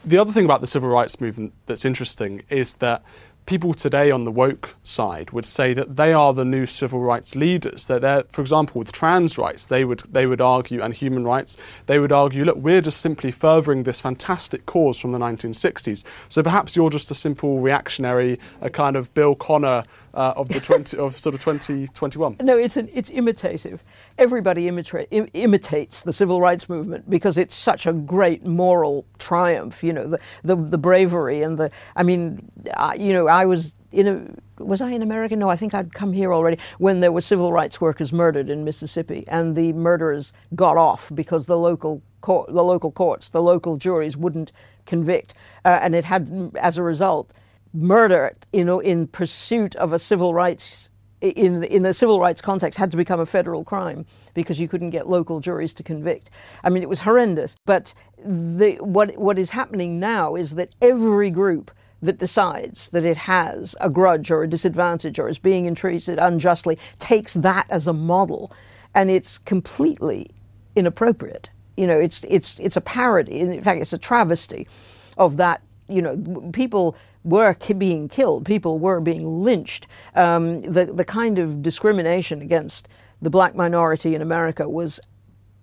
The other thing about the civil rights movement that's interesting is that people today on the woke side would say that they are the new civil rights leaders. That they're, for example, with trans rights, they would they would argue, and human rights, they would argue, look, we're just simply furthering this fantastic cause from the 1960s. So perhaps you're just a simple reactionary, a kind of Bull Connor uh, of the 20 of sort of 2021. No, it's an, it's imitative. Everybody imita- Im- imitates the civil rights movement because it's such a great moral triumph, you know, the, the, the bravery and the, I mean, you know, I was in a, was I in America? No, I think I'd come here already when there were civil rights workers murdered in Mississippi, and the murderers got off because the local court, the local courts, the local juries wouldn't convict, uh, and it had, as a result, murder, you know, in pursuit of a civil rights in in the civil rights context had to become a federal crime because you couldn't get local juries to convict. I mean, it was horrendous. But the, what what is happening now is that every group that decides that it has a grudge or a disadvantage or is being treated unjustly takes that as a model, and it's completely inappropriate. You know, it's it's it's a parody. In fact, it's a travesty of that. You know, people were being killed, people were being lynched. Um, the, the kind of discrimination against the black minority in America was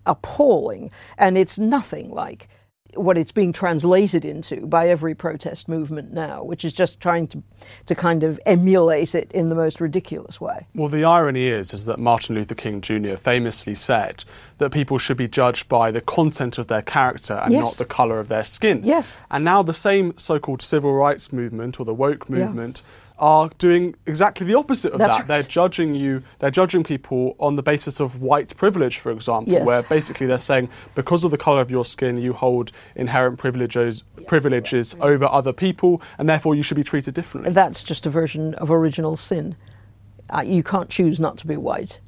appalling, and it's nothing like what it's being translated into by every protest movement now, which is just trying to, to kind of emulate it in the most ridiculous way. Well, the irony is, is that Martin Luther King Jr. famously said that people should be judged by the content of their character and yes. not the colour of their skin. Yes. And now the same so-called civil rights movement or the woke movement yeah are doing exactly the opposite of That's that. Right. They're judging you, they're judging people on the basis of white privilege, for example, yes. where basically they're saying because of the colour of your skin, you hold inherent privileges, privileges over other people, and therefore you should be treated differently. That's just a version of original sin. Uh, you can't choose not to be white.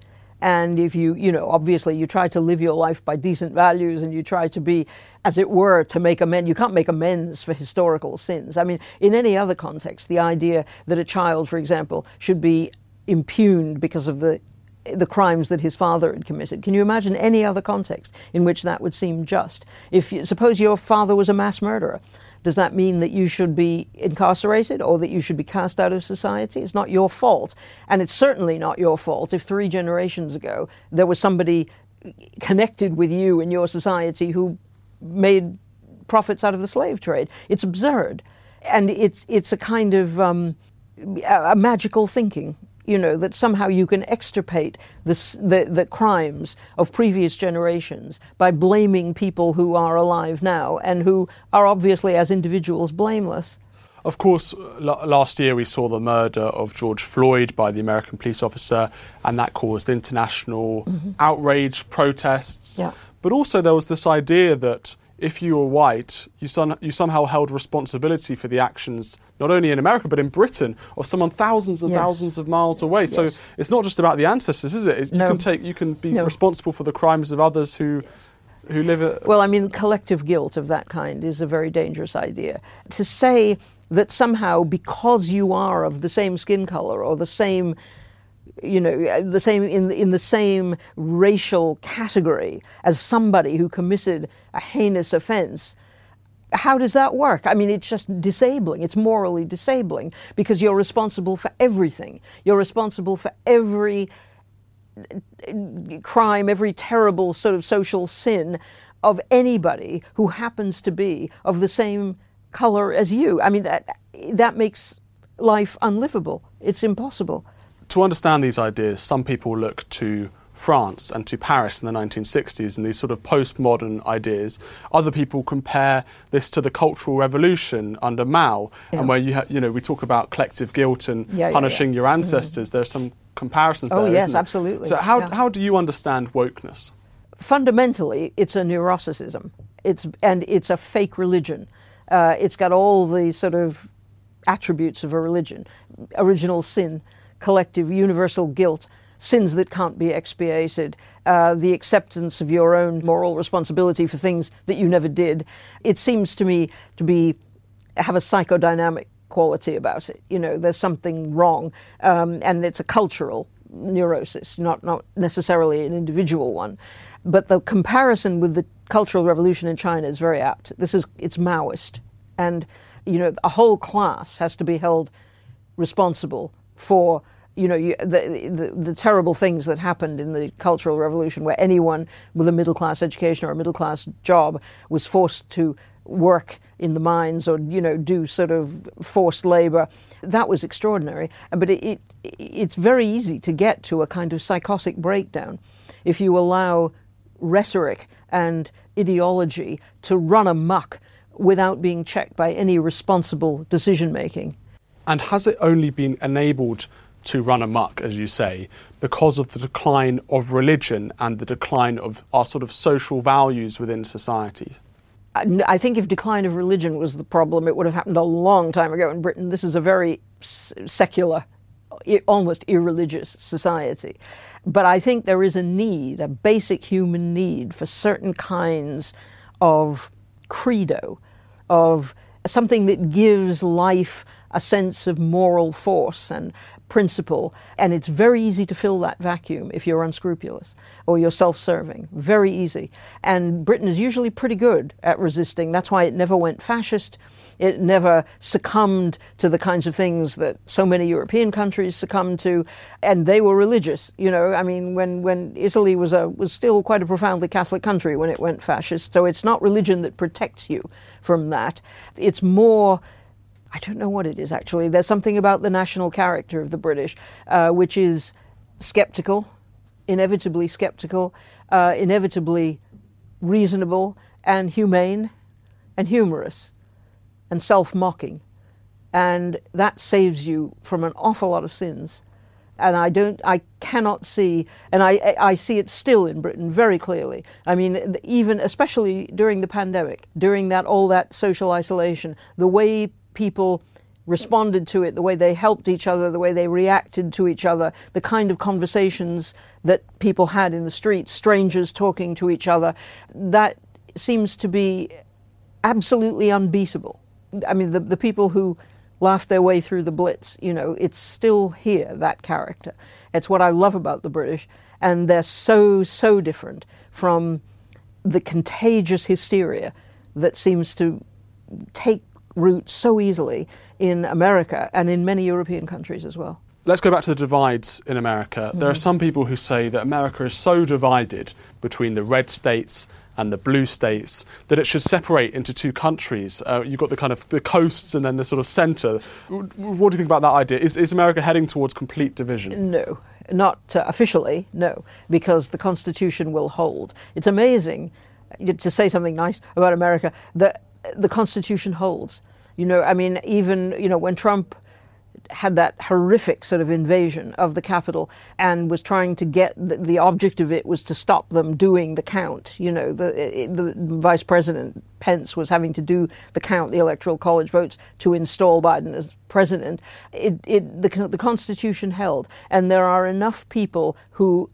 And if you, you know, obviously you try to live your life by decent values and you try to be, as it were, to make amends. You can't make amends for historical sins. I mean, in any other context, the idea that a child, for example, should be impugned because of the the crimes that his father had committed. Can you imagine any other context in which that would seem just? If you, suppose your father was a mass murderer, does that mean that you should be incarcerated or that you should be cast out of society? It's not your fault. And it's certainly not your fault if three generations ago there was somebody connected with you in your society who made profits out of the slave trade. It's absurd. And it's, it's a kind of um, a, magical thinking you know, that somehow you can extirpate the, the, the, crimes of previous generations by blaming people who are alive now and who are obviously, as individuals, blameless. Of course, l- last year we saw the murder of George Floyd by the American police officer, and that caused international mm-hmm. outrage, protests. Yeah. But also, there was this idea that if you were white, you, son- you somehow held responsibility for the actions, not only in America, but in Britain, of someone thousands and yes. thousands of miles away. Yes. So it's not just about the ancestors, is it? No. You can take, you can be no. responsible for the crimes of others who, who live. At- well, I mean, collective guilt of that kind is a very dangerous idea. To say that somehow because you are of the same skin color or the same you know, uh, the same in in the same racial category as somebody who committed a heinous offense. How does that work? I mean, it's just disabling. It's morally disabling because you're responsible for everything. You're responsible for every uh, crime, every terrible sort of social sin of anybody who happens to be of the same color as you. I mean, that that makes life unlivable. It's impossible to understand these ideas, some people look to France and to Paris in the 1960s and these sort of postmodern ideas. Other people compare this to the Cultural Revolution under Mao, yeah. and where you ha- you know we talk about collective guilt and yeah, punishing yeah, your ancestors. Mm. There's some comparisons oh, there. yes, absolutely. So how how do you understand wokeness? Fundamentally, it's a neuroticism. It's and it's a fake religion. Uh, it's got all the sort of attributes of a religion: original sin collective universal guilt, sins that can't be expiated, uh, the acceptance of your own moral responsibility for things that you never did. It seems to me to be have a psychodynamic quality about it. You know, there's something wrong, um, and it's a cultural neurosis, not not necessarily an individual one. But the comparison with the Cultural Revolution in China is very apt. This is it's Maoist, and you know a whole class has to be held responsible for you know you, the, the, the terrible things that happened in the Cultural Revolution, where anyone with a middle class education or a middle class job was forced to work in the mines or you know do sort of forced labor. That was extraordinary, but it, it it's very easy to get to a kind of psychotic breakdown if you allow rhetoric and ideology to run amuck without being checked by any responsible decision making. And has it only been enabled to run amok, as you say, because of the decline of religion and the decline of our sort of social values within society? I think if decline of religion was the problem, it would have happened a long time ago in Britain. This is a very secular, almost irreligious society. But I think there is a need, a basic human need, for certain kinds of credo, of something that gives life a sense of moral force and principle. And it's very easy to fill that vacuum if you're unscrupulous or you're self serving. Very easy. And Britain is usually pretty good at resisting. That's why it never went fascist. It never succumbed to the kinds of things that so many European countries succumbed to, and they were religious. You know, I mean, when, when Italy was a was still quite a profoundly Catholic country when it went fascist. So it's not religion that protects you from that. It's more I don't know what it is actually. There's something about the national character of the British, uh, which is skeptical, inevitably skeptical, uh, inevitably reasonable and humane and humorous and self mocking. And that saves you from an awful lot of sins. And I don't, I cannot see, and I, I see it still in Britain very clearly. I mean, even, especially during the pandemic, during that, all that social isolation, the way people responded to it, the way they helped each other, the way they reacted to each other, the kind of conversations that people had in the streets, strangers talking to each other, that seems to be absolutely unbeatable. I mean, the, the people who laughed their way through the Blitz, you know, it's still here, that character. It's what I love about the British, and they're so, so different from the contagious hysteria that seems to take root so easily in America and in many European countries as well. Let's go back to the divides in America. Mm-hmm. There are mm-hmm. some people who say that America is so divided between the red states and the blue states that it should separate into two countries. Uh, you've got the kind of the coasts and then the sort of centre. What do you think about that idea? Is, is America heading towards complete division? No, not uh, officially, no, because the Constitution will hold. It's amazing to say something nice about America that the Constitution holds. You know, I mean, even, you know, when Trump had that horrific sort of invasion of the Capitol and was trying to get the, the, object of it was to stop them doing the count. You know, the, the Vice President Pence was having to do the count, the Electoral College votes to install Biden as president. It, it, the, the Constitution held, and there are enough people who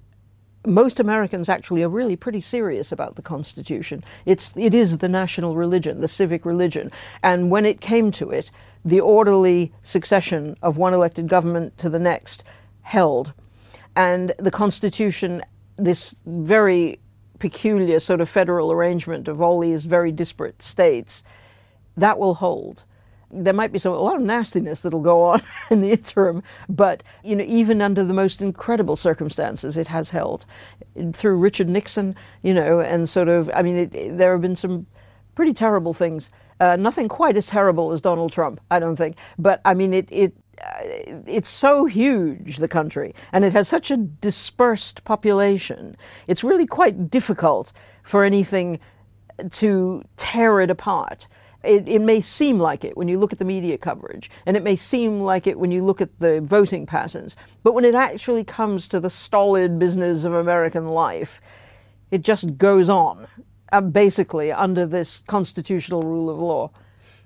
most Americans actually are really pretty serious about the Constitution. It's, it is the national religion, the civic religion. And when it came to it, the orderly succession of one elected government to the next held. And the Constitution, this very peculiar sort of federal arrangement of all these very disparate states, that will hold there might be some a lot of nastiness that'll go on in the interim, but you know, even under the most incredible circumstances, it has held. Through Richard Nixon, you know, and sort of, I mean, it, it, there have been some pretty terrible things. Uh, nothing quite as terrible as Donald Trump, I don't think, but I mean, it, it uh, it's so huge, the country, and it has such a dispersed population. It's really quite difficult for anything to tear it apart it, it, may seem like it when you look at the media coverage, and it may seem like it when you look at the voting patterns, but when it actually comes to the stolid business of American life, it just goes on, uh, basically under this constitutional rule of law.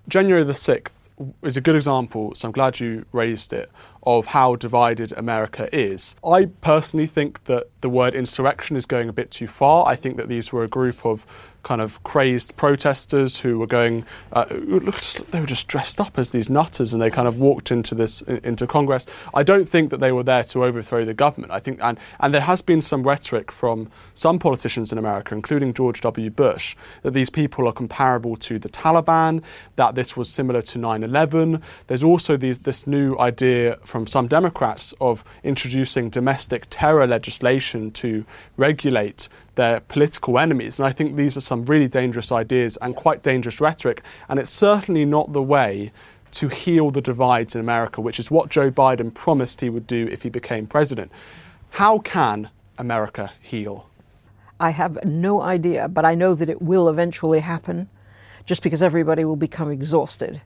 January the 6th is a good example, so I'm glad you raised it, of how divided America is. I personally think that the word insurrection is going a bit too far. I think that these were a group of kind of crazed protesters who were going, uh, they were just dressed up as these nutters and they kind of walked into this, into Congress. I don't think that they were there to overthrow the government. I think, and, and there has been some rhetoric from some politicians in America, including George W. Bush, that these people are comparable to the Taliban, that this was similar to 9 11. There's also these, this new idea from some Democrats of introducing domestic terror legislation to regulate their political enemies. And I think these are some really dangerous ideas and quite dangerous rhetoric. And it's certainly not the way to heal the divides in America, which is what Joe Biden promised he would do if he became president. How can America heal? I have no idea, but I know that it will eventually happen. just because everybody will become exhausted.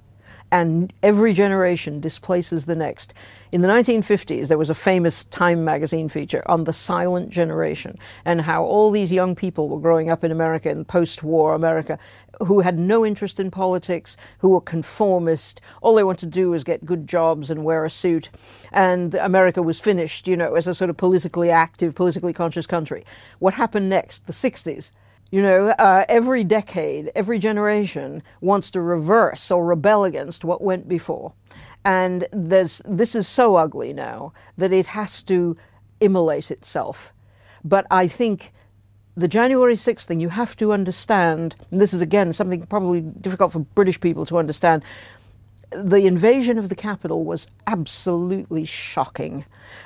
And every generation displaces the next. In the 1950s, there was a famous Time magazine feature on the silent generation and how all these young people were growing up in America in post war America who had no interest in politics, who were conformist. All they wanted to do was get good jobs and wear a suit. And America was finished, you know, as a sort of politically active, politically conscious country. What happened next? The 60s. You know, uh, every decade, every generation wants to reverse or rebel against what went before. And there's, this is so ugly now that it has to immolate itself. But I think the January 6th thing, you have to understand, and this is again something probably difficult for British people to understand, the invasion of the Capitol was absolutely shocking.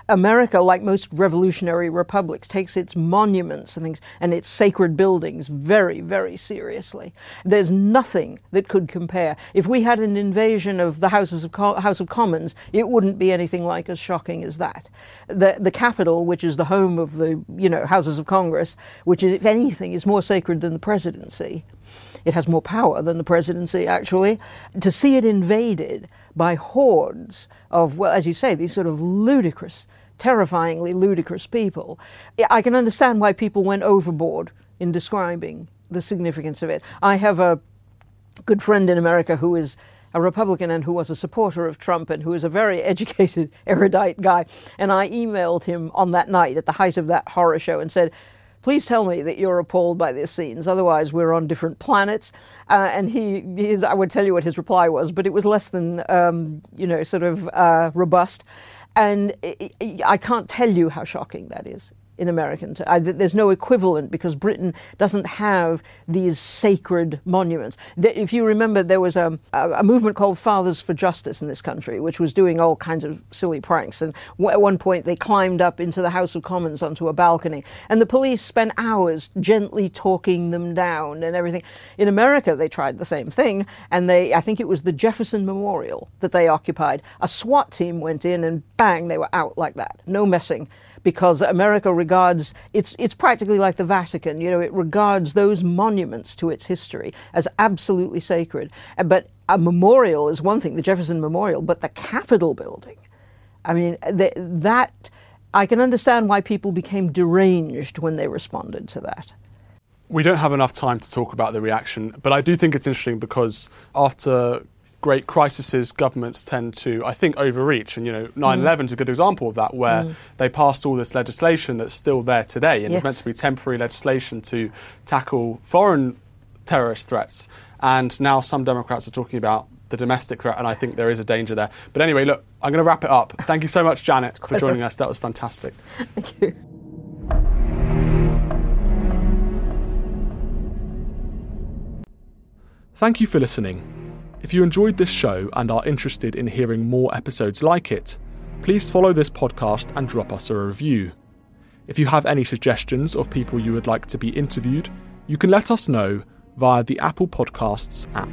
America, like most revolutionary republics, takes its monuments and things and its sacred buildings very, very seriously. There's nothing that could compare. If we had an invasion of the Houses of Co- House of Commons, it wouldn't be anything like as shocking as that. The the Capitol, which is the home of the you know Houses of Congress, which if anything is more sacred than the presidency, it has more power than the presidency, actually. To see it invaded by hordes of, well, as you say, these sort of ludicrous, terrifyingly ludicrous people, I can understand why people went overboard in describing the significance of it. I have a good friend in America who is a Republican and who was a supporter of Trump and who is a very educated, erudite guy. And I emailed him on that night at the height of that horror show and said, please tell me that you're appalled by these scenes. Otherwise, we're on different planets. Uh, and he, his, I would tell you what his reply was, but it was less than, um, you know, sort of uh, robust. And I can't tell you how shocking that is in American. I, there's no equivalent because Britain doesn't have these sacred monuments. If you remember, there was a, a, movement called Fathers for Justice in this country, which was doing all kinds of silly pranks. And at one point, they climbed up into the House of Commons onto a balcony, and the police spent hours gently talking them down and everything. In America, they tried the same thing, and they, I think it was the Jefferson Memorial that they occupied. A SWAT team went in, and bang, they were out like that. No messing because America regards it's it's practically like the Vatican. You know, it regards those monuments to its history as absolutely sacred. But a memorial is one thing, the Jefferson Memorial, but the Capitol building. I mean, the, that I can understand why people became deranged when they responded to that. We don't have enough time to talk about the reaction, but I do think it's interesting because after great crises, governments tend to, I think, overreach. And, you know, 9 11 is a good example of that, where mm. they passed all this legislation that's still there today and yes. it's meant to be temporary legislation to tackle foreign terrorist threats. And now some Democrats are talking about the domestic threat, and I think there is a danger there. But anyway, look, I'm going to wrap it up. Thank you so much, Janet, for joining us. That was fantastic. Thank you. Thank you for listening. If you enjoyed this show and are interested in hearing more episodes like it, please follow this podcast and drop us a review. If you have any suggestions of people you would like to be interviewed, you can let us know via the Apple Podcasts app.